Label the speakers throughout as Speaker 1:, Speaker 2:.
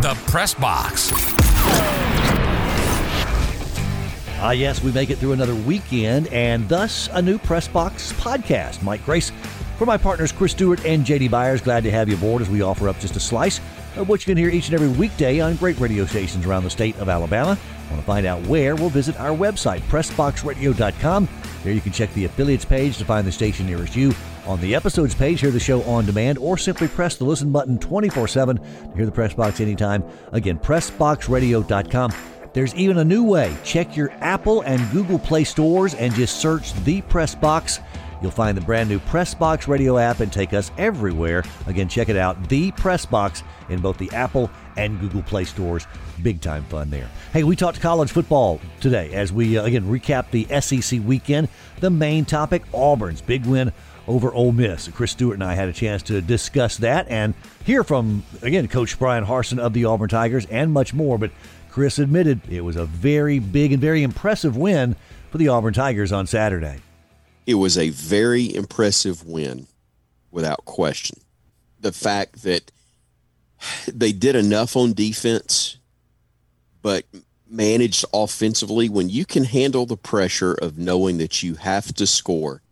Speaker 1: The Press Box.
Speaker 2: Ah, yes, we make it through another weekend and thus a new Press Box podcast. Mike Grace for my partners Chris Stewart and JD Byers. Glad to have you aboard as we offer up just a slice of what you can hear each and every weekday on great radio stations around the state of Alabama. Want to find out where? We'll visit our website, PressBoxRadio.com. There you can check the affiliates page to find the station nearest you. On the episodes page, hear the show on demand, or simply press the listen button 24 7 to hear the Press Box anytime. Again, PressBoxRadio.com. There's even a new way. Check your Apple and Google Play stores and just search The Press Box. You'll find the brand new Pressbox radio app and take us everywhere. Again, check it out, The Pressbox, in both the Apple and Google Play stores. Big time fun there. Hey, we talked college football today as we, uh, again, recap the SEC weekend. The main topic Auburn's big win over Ole Miss. Chris Stewart and I had a chance to discuss that and hear from, again, Coach Bryan Harsin of the Auburn Tigers and much more. But Chris admitted it was a very big and very impressive win for the Auburn Tigers on Saturday.
Speaker 3: It was a very impressive win, without question. The fact that they did enough on defense, but managed offensively when you can handle the pressure of knowing that you have to score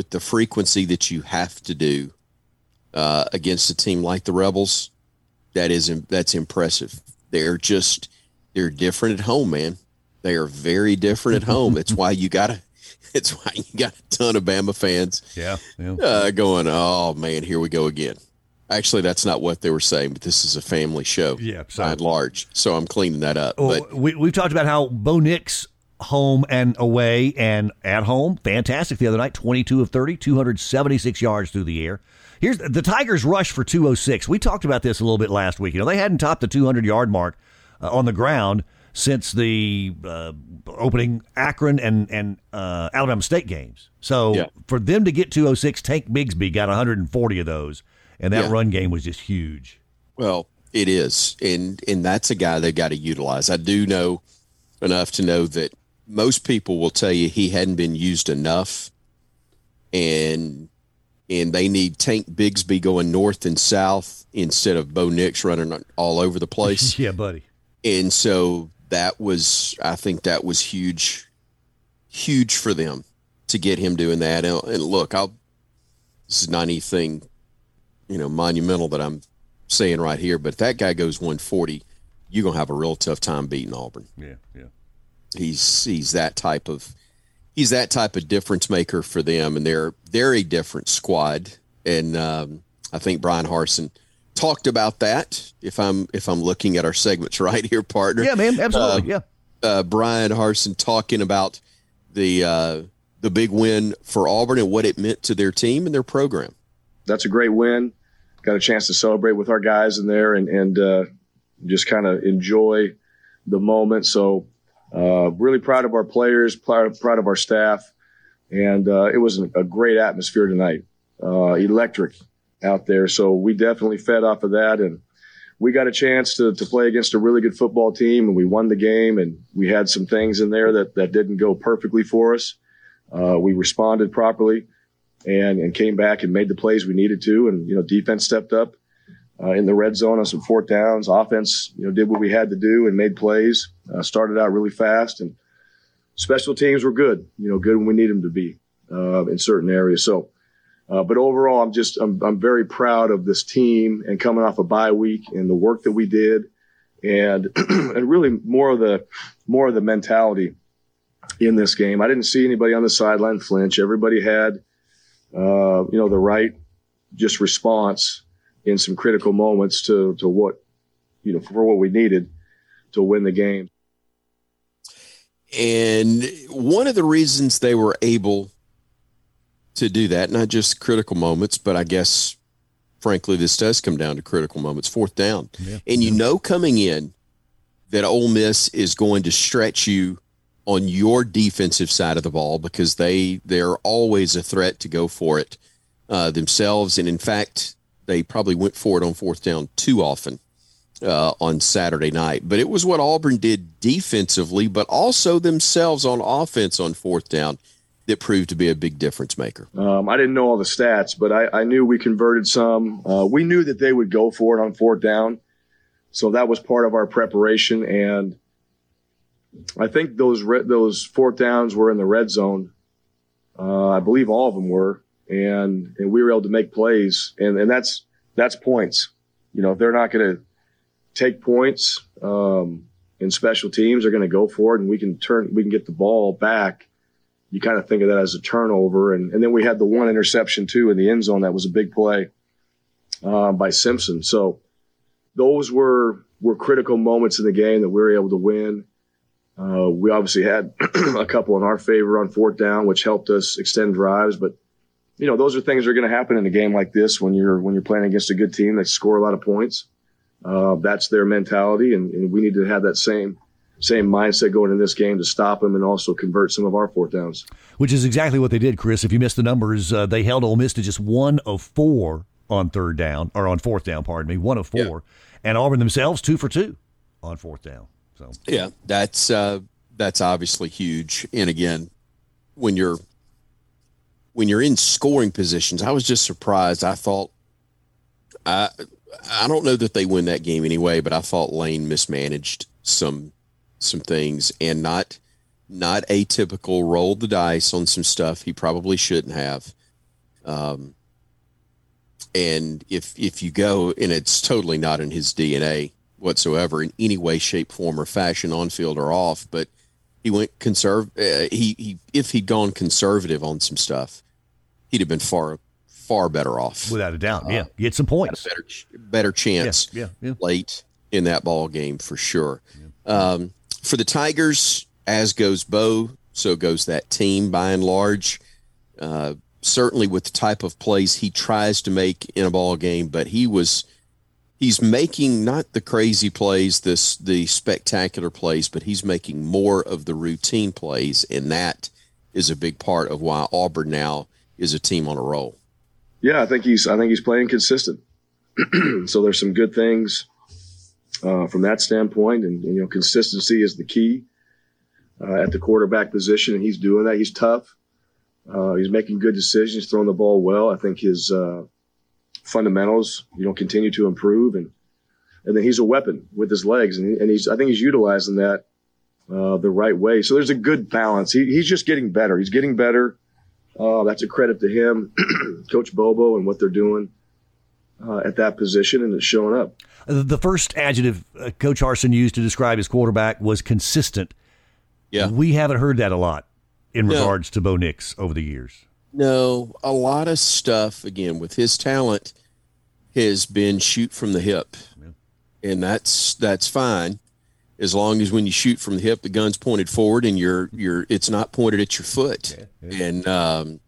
Speaker 3: with the frequency that you have to do uh, against a team like the Rebels, that is that's impressive. They're just they're different at home, man. They are very different at home. It's why you gotta it's why you got a ton of Bama fans.
Speaker 2: Yeah. yeah.
Speaker 3: Uh, going, oh man, here we go again. Actually, that's not what they were saying, but this is a family show.
Speaker 2: Yeah, so.
Speaker 3: by and large. So I'm cleaning that up.
Speaker 2: Well,
Speaker 3: but
Speaker 2: we, we've talked about how Bo Nix home and away and at home, fantastic the other night, 22 of 30, 276 yards through the air. Here's the Tigers rush for 206. We talked about this a little bit last week. You know, they hadn't topped the 200 yard mark uh, on the ground since the uh, opening Akron and and uh, Alabama State games. So
Speaker 3: Yeah.
Speaker 2: for them to get 206, Tank Bigsby got 140 of those, and that
Speaker 3: Yeah.
Speaker 2: run game was just huge.
Speaker 3: Well, it is, and and that's a guy they got to utilize. I do know enough to know that most people will tell you he hadn't been used enough, and and they need Tank Bigsby going north and south instead of Bo Nix running all over the place.
Speaker 2: yeah, buddy.
Speaker 3: and so that was, I think that was huge, huge for them to get him doing that. And, and look, I'll this is not anything, you know, monumental that I'm saying right here, but if that guy goes 140, you're gonna have a real tough time beating Auburn.
Speaker 2: Yeah, yeah.
Speaker 3: He's he's that type of he's that type of difference maker for them, and they're they're a different squad. And um, I think Bryan Harsin talked about that. If I'm if I'm looking at our segments right here, partner.
Speaker 2: Yeah, man, absolutely.
Speaker 3: Uh,
Speaker 2: yeah.
Speaker 3: Uh, Bryan Harsin talking about the uh, the big win for Auburn and what it meant to their team and their program.
Speaker 4: that's a great win. Got a chance to celebrate with our guys in there and and uh, just kind of enjoy the moment. So uh, really proud of our players, proud, proud of our staff, and uh, it was a great atmosphere tonight. Uh, electric out there. So we definitely fed off of that and. We got a chance to, to play against a really good football team, and we won the game. And we had some things in there that, that didn't go perfectly for us. Uh, we responded properly and and came back and made the plays we needed to. And you know, defense stepped up uh, in the red zone on some fourth downs. Offense, you know, did what we had to do and made plays. Uh, started out really fast, and special teams were good. You know, good when we need them to be uh, in certain areas. So. Uh, but overall, I'm just I'm, I'm very proud of this team and coming off a bye week and the work that we did, and and really more of the more of the mentality in this game. I didn't see anybody on the sideline flinch. Everybody had uh, you know, the right just response in some critical moments to, to what, you know, for what we needed to win the game.
Speaker 3: And one of the reasons they were able to do that, not just critical moments, but I guess, frankly, this does come down to critical moments, fourth down. And you know, coming in, that Ole Miss is going to stretch you on your defensive side of the ball because they they're always a threat to go for it uh, themselves. And in fact, they probably went for it on fourth down too often uh, on Saturday night. But it was what Auburn did defensively, but also themselves on offense on fourth down that proved to be a big difference maker?
Speaker 4: Um, I didn't know all the stats, but I, I knew we converted some. Uh, we knew that they would go for it on fourth down. So that was part of our preparation. And I think those re- those fourth downs were in the red zone. Uh, I believe all of them were. And, and we were able to make plays. And, and that's, that's points. You know, if they're not going to take points, um, in special teams, they're going to go for it and we can turn, we can get the ball back you kind of think of that as a turnover. And, and then we had the one interception too in the end zone. That was a big play uh, by Simpson. So those were, were critical moments in the game that we were able to win. Uh, we obviously had a couple in our favor on fourth down, which helped us extend drives. But you know, those are things that are going to happen in a game like this when you're when you're playing against a good team that score a lot of points. Uh, that's their mentality, and, and we need to have that same same mindset going in this game to stop them and also convert some of our fourth downs.
Speaker 2: Which is exactly what they did, Chris. If you missed the numbers, uh, they held Ole Miss to just one of four on third down or on fourth down. Pardon me, one of four, yeah. and Auburn themselves two for two on fourth down. So
Speaker 3: yeah, that's uh, that's obviously huge. And again, when you're when you're in scoring positions, I was just surprised. I thought I I don't know that they win that game anyway, but I thought Lane mismanaged some some things and not not atypical rolled the dice on some stuff he probably shouldn't have um, and if if you go and it's totally not in his DNA whatsoever in any way shape form or fashion on field or off but he went conserve uh, he he if he'd gone conservative on some stuff he'd have been far far better off.
Speaker 2: Without a doubt. Yeah. Get some points.
Speaker 3: better better chance yeah, yeah, yeah, late in that ball game for sure. Yeah. um, for the Tigers, as goes Bo, so goes that team by and large. Uh, certainly with the type of plays he tries to make in a ball game, but he was he's making not the crazy plays, this the spectacular plays, but he's making more of the routine plays, and that is a big part of why Auburn now is a team on a roll.
Speaker 4: Yeah, I think he's I think he's playing consistent. so there's some good things uh, from that standpoint. And, you know, consistency is the key uh, at the quarterback position, and he's doing that. He's tough. Uh, he's making good decisions, throwing the ball well. I think his uh, fundamentals, you know, continue to improve, and and then he's a weapon with his legs, and, and he's I think he's utilizing that uh, the right way. So there's a good balance. He, he's just getting better. He's getting better. Uh, that's a credit to him, Coach Bobo, and what they're doing uh, at that position, and it's showing up.
Speaker 2: The first adjective uh, Coach Harsin used to describe his quarterback was consistent.
Speaker 3: Yeah,
Speaker 2: we haven't heard that a lot in no. regards to Bo Nix over the years.
Speaker 3: No, a lot of stuff again with his talent has been shoot from the hip, yeah. and that's that's fine as long as when you shoot from the hip, the gun's pointed forward and you're you're it's not pointed at your foot. Yeah, yeah. And um,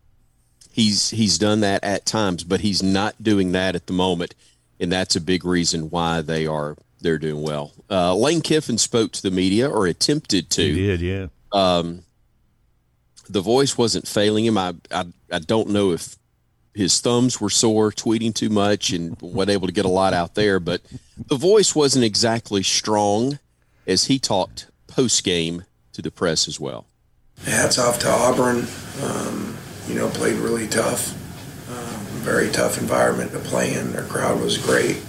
Speaker 3: he's he's done that at times, but he's not doing that at the moment, and that's a big reason why they are they're doing well. Uh, Lane Kiffin spoke to the media or attempted to.
Speaker 2: He did, yeah.
Speaker 3: Um, the voice wasn't failing him. I, I I don't know if his thumbs were sore, tweeting too much, and wasn't able to get a lot out there. But the voice wasn't exactly strong as he talked post game to the press as well.
Speaker 5: Hats off to Auburn. Um, you know, played really tough. Um, very tough environment to play in. Their crowd was great.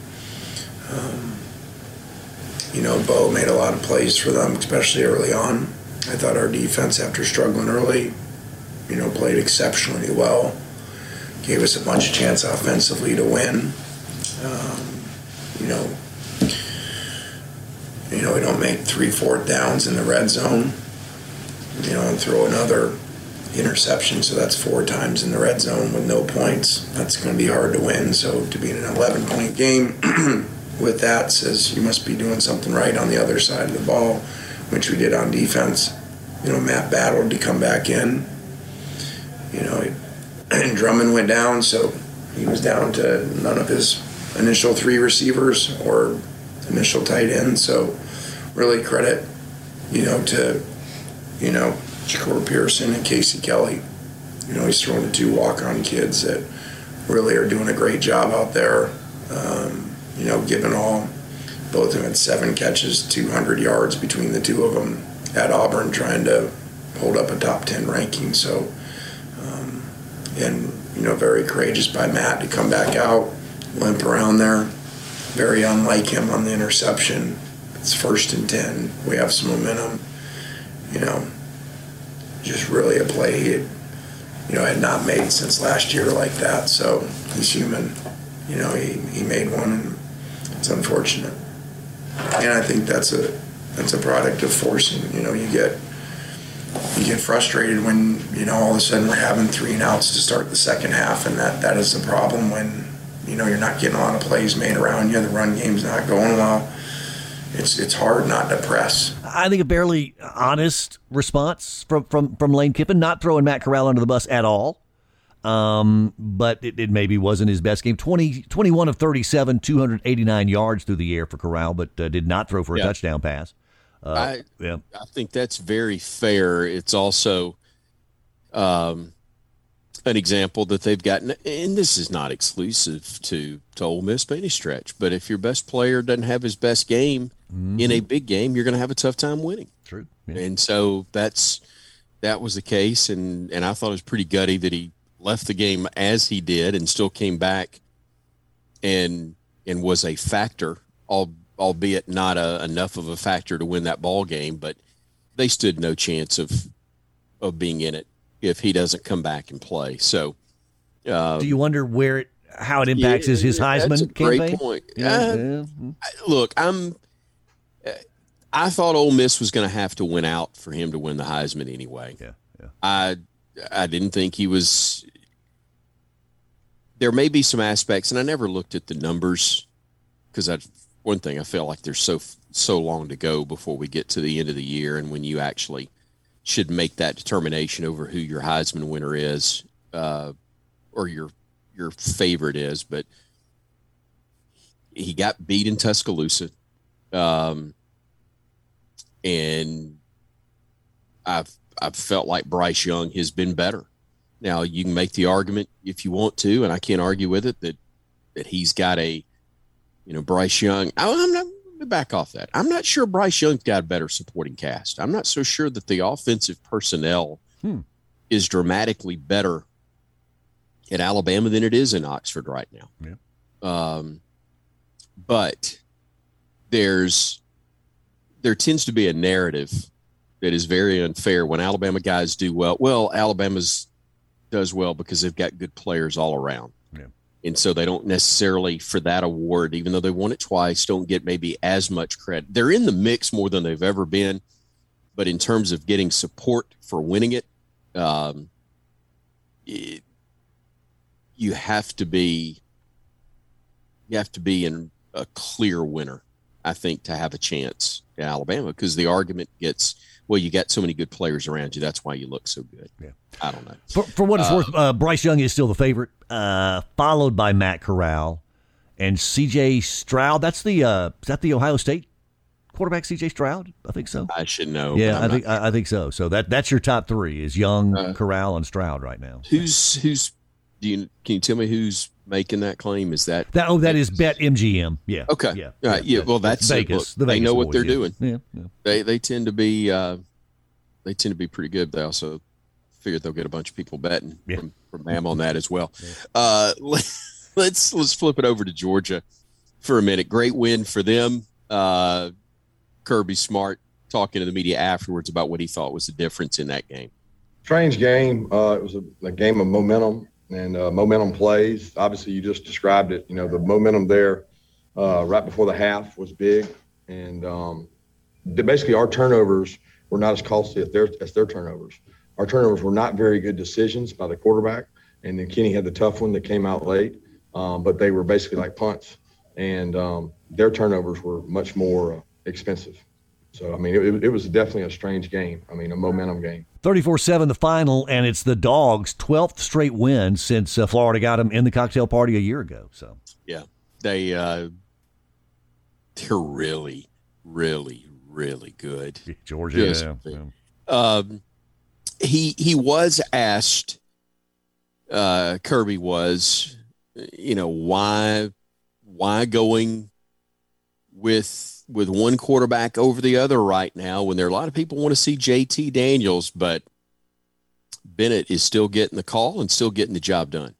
Speaker 5: Um, you know, Bo made a lot of plays for them, especially early on. I thought our defense, after struggling early, you know, played exceptionally well. Gave us a bunch of chance offensively to win. Um, you know, you know, we don't make three fourth downs in the red zone. You know, and throw another interception, so that's four times in the red zone with no points. That's going to be hard to win. So to be in an 11 point game with that says you must be doing something right on the other side of the ball, which we did on defense. You know, Matt battled to come back in. You know, and Drummond went down, so he was down to none of his initial three receivers or initial tight end. So really credit, you know, to you know Jahcour Pearson and Casey Kelly. You know, he's throwing to two walk-on kids that really are doing a great job out there. Um, you know, given all, both of them had seven catches, 200 yards between the two of them at Auburn, trying to hold up a top 10 ranking. So um, and you know, very courageous by Matt to come back out, limp around there. Very unlike him on the interception. It's first and ten. We have some momentum. You know, just really a play he had, you know, had not made since last year like that. So he's human. You know, he, he made one, and it's unfortunate. And I think that's a that's a product of forcing. You know, you get you get frustrated when you know all of a sudden we're having three and outs to start the second half, and that that is the problem when you know you're not getting a lot of plays made around you. The run game's not going well. It's it's hard not to press.
Speaker 2: I think a barely honest response from from from Lane Kiffin, not throwing Matt Corral under the bus at all. Um, but it, it, maybe wasn't his best game. 20, 21 of 37, 289 yards through the air for Corral, but uh, did not throw for a yeah. touchdown pass.
Speaker 3: Uh, I, yeah. I think that's very fair. It's also um, an example that they've gotten, and this is not exclusive to, to Ole Miss by any stretch, but if your best player doesn't have his best game mm-hmm. in a big game, you're going to have a tough time winning.
Speaker 2: True.
Speaker 3: Yeah. And so that's that was the case, and, and I thought it was pretty gutty that he left the game as he did and still came back and and was a factor, albeit not a, enough of a factor to win that ball game. But they stood no chance of of being in it if he doesn't come back and play. So,
Speaker 2: uh, do you wonder where it, how it impacts yeah, his, his Heisman that's a
Speaker 3: campaign?
Speaker 2: Great
Speaker 3: point. Yeah, uh, yeah. Look, I'm. I thought Ole Miss was going to have to win out for him to win the Heisman anyway.
Speaker 2: Yeah, yeah.
Speaker 3: I I didn't think he was there may be some aspects, and I never looked at the numbers because I one thing I feel like there's so so long to go before we get to the end of the year, and when you actually should make that determination over who your Heisman winner is, uh, or your your favorite is. But he got beat in Tuscaloosa, um, and I've I've felt like Bryce Young has been better. Now you can make the argument if you want to, and I can't argue with it that that he's got a, you know, Bryce Young. I'm not back off that. I'm not sure Bryce Young's got a better supporting cast. I'm not so sure that the offensive personnel hmm. is dramatically better at Alabama than it is in Oxford right now.
Speaker 2: Yeah.
Speaker 3: Um, but there's there tends to be a narrative that is very unfair when Alabama guys do well. Well, Alabama's does well because they've got good players all around.
Speaker 2: Yeah.
Speaker 3: And so they don't necessarily, for that award, even though they won it twice, don't get maybe as much credit. They're in the mix more than they've ever been. But in terms of getting support for winning it, um, it you have to be you have to be in a clear winner, I think, to have a chance in Alabama because the argument gets well, you got so many good players around you. That's why you look so good.
Speaker 2: Yeah.
Speaker 3: I don't know.
Speaker 2: For, for what it's uh, worth, uh, Bryce Young is still the favorite, uh, followed by Matt Corral and C.J. Stroud. That's the uh, is that the Ohio State quarterback, C.J. Stroud? I think so.
Speaker 3: I should know.
Speaker 2: Yeah, I think I, I, think so. So that that's your top three is Young, uh, Corral, and Stroud right now.
Speaker 3: Who's who's? Do you can you tell me who's making that claim? Is that
Speaker 2: that? Oh, that is Bet MGM. Yeah.
Speaker 3: Okay.
Speaker 2: Yeah.
Speaker 3: Yeah. yeah. Well, that's
Speaker 2: Vegas.
Speaker 3: The Vegas they know what they're
Speaker 2: yeah.
Speaker 3: doing.
Speaker 2: Yeah, yeah.
Speaker 3: They they tend to be. Uh, they tend to be pretty good. They also figure they'll get a bunch of people betting
Speaker 2: yeah.
Speaker 3: from, from Mam on that as well. Yeah. Uh, let's let's flip it over to Georgia for a minute. Great win for them. Uh, Kirby Smart talking to the media afterwards about what he thought was the difference in that game.
Speaker 6: Strange game. Uh, it was a, a, game of momentum and uh, momentum plays. Obviously, you just described it. You know, the momentum there uh, right before the half was big, and um, basically our turnovers were not as costly as their as their turnovers. Our turnovers were not very good decisions by the quarterback, and then Kenny had the tough one that came out late, um, but they were basically like punts, and um, their turnovers were much more uh, expensive. So I mean, it, it was definitely a strange game. I mean, a momentum game.
Speaker 2: 34-7 the final, and it's the Dogs' 12th straight win since uh, Florida got them in the cocktail party a year ago. So
Speaker 3: yeah, they uh, they're really, really, really good.
Speaker 2: Georgia. yeah.
Speaker 3: Um, he he was asked. Uh, Kirby was, you know, why why going with with one quarterback over the other right now when there are a lot of people want to see JT Daniels, but Bennett is still getting the call and still getting the job done?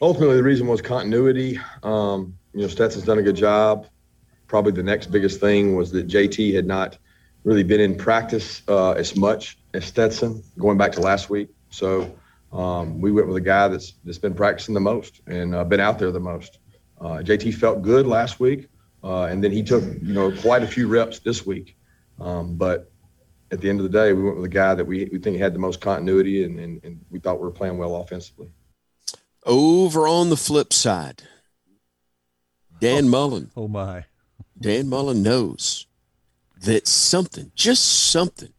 Speaker 6: Ultimately, the reason was continuity. Um, you know, Stetson's done a good job. Probably the next biggest thing was that JT had not really been in practice uh, as much as Stetson going back to last week. So um, we went with a guy that's that's been practicing the most and uh, been out there the most. Uh, JT felt good last week, uh, and then he took you know quite a few reps this week. Um, but at the end of the day, we went with a guy that we, we think had the most continuity, and, and, and we thought we were playing well offensively.
Speaker 3: Over on the flip side, Dan
Speaker 2: oh,
Speaker 3: Mullen.
Speaker 2: Oh my!
Speaker 3: Dan Mullen knows that something, just something,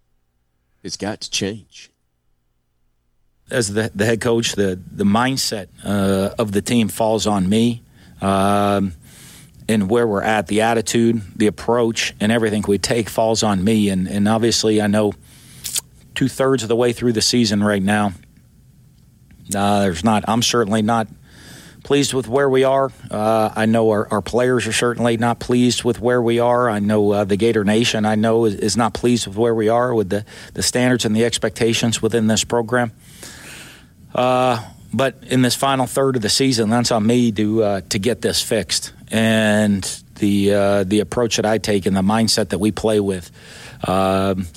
Speaker 3: has got to change
Speaker 7: as the, the head coach, the the mindset uh, of the team falls on me, um, and where we're at, the attitude, the approach, and everything we take falls on me. And and obviously, I know two thirds of the way through the season right now. Uh, there's not. I'm certainly not pleased with where we are. Uh, I know our, our players are certainly not pleased with where we are. I know uh, the Gator Nation, I know, is, is, not pleased with where we are with the, the standards and the expectations within this program. Uh, but in this final third of the season, that's on me to uh, to get this fixed. And the uh, the approach that I take and the mindset that we play with, um,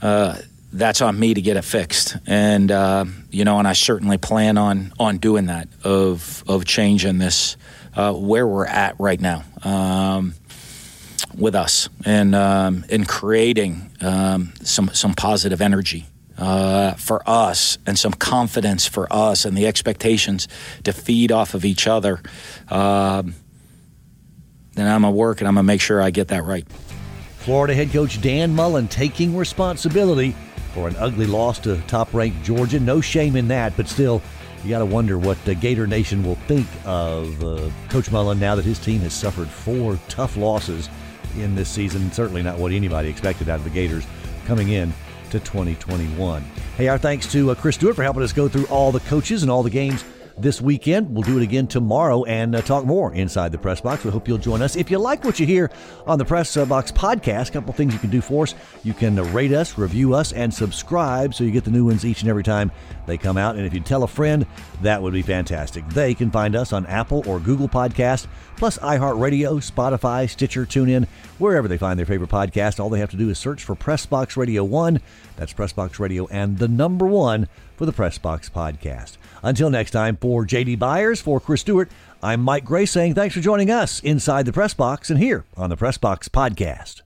Speaker 7: uh, that's on me to get it fixed. And uh, you know, and I certainly plan on on doing that of of changing this uh, where we're at right now. Um, with us and um, in creating um, some some positive energy uh, for us and some confidence for us and the expectations to feed off of each other, um, then I'm going to work and I'm going to make sure I get that right.
Speaker 2: Florida head coach Dan Mullen taking responsibility for an ugly loss to top ranked Georgia. No shame in that, but still, you got to wonder what the Gator Nation will think of uh, Coach Mullen now that his team has suffered four tough losses in this season. Certainly not what anybody expected out of the Gators coming in to 2021. Hey, our thanks to uh, Chris Stewart for helping us go through all the coaches and all the games this weekend. We'll do it again tomorrow and uh, talk more inside the press box. We hope you'll join us. If you like what you hear on the Press uh, Box podcast, a couple things you can do for us. You can rate us, review us, and subscribe so you get the new ones each and every time they come out. And if you tell a friend, that would be fantastic. They can find us on Apple or Google Podcast, plus iHeartRadio, Spotify, Stitcher, TuneIn, wherever they find their favorite podcast. All they have to do is search for Pressbox Radio 1. That's Pressbox Radio and the number one for the Press Box podcast. Until next time, for JD Byers, for Chris Stewart, I'm Mike Gray saying thanks for joining us inside the Press Box and here on the Press Box Podcast.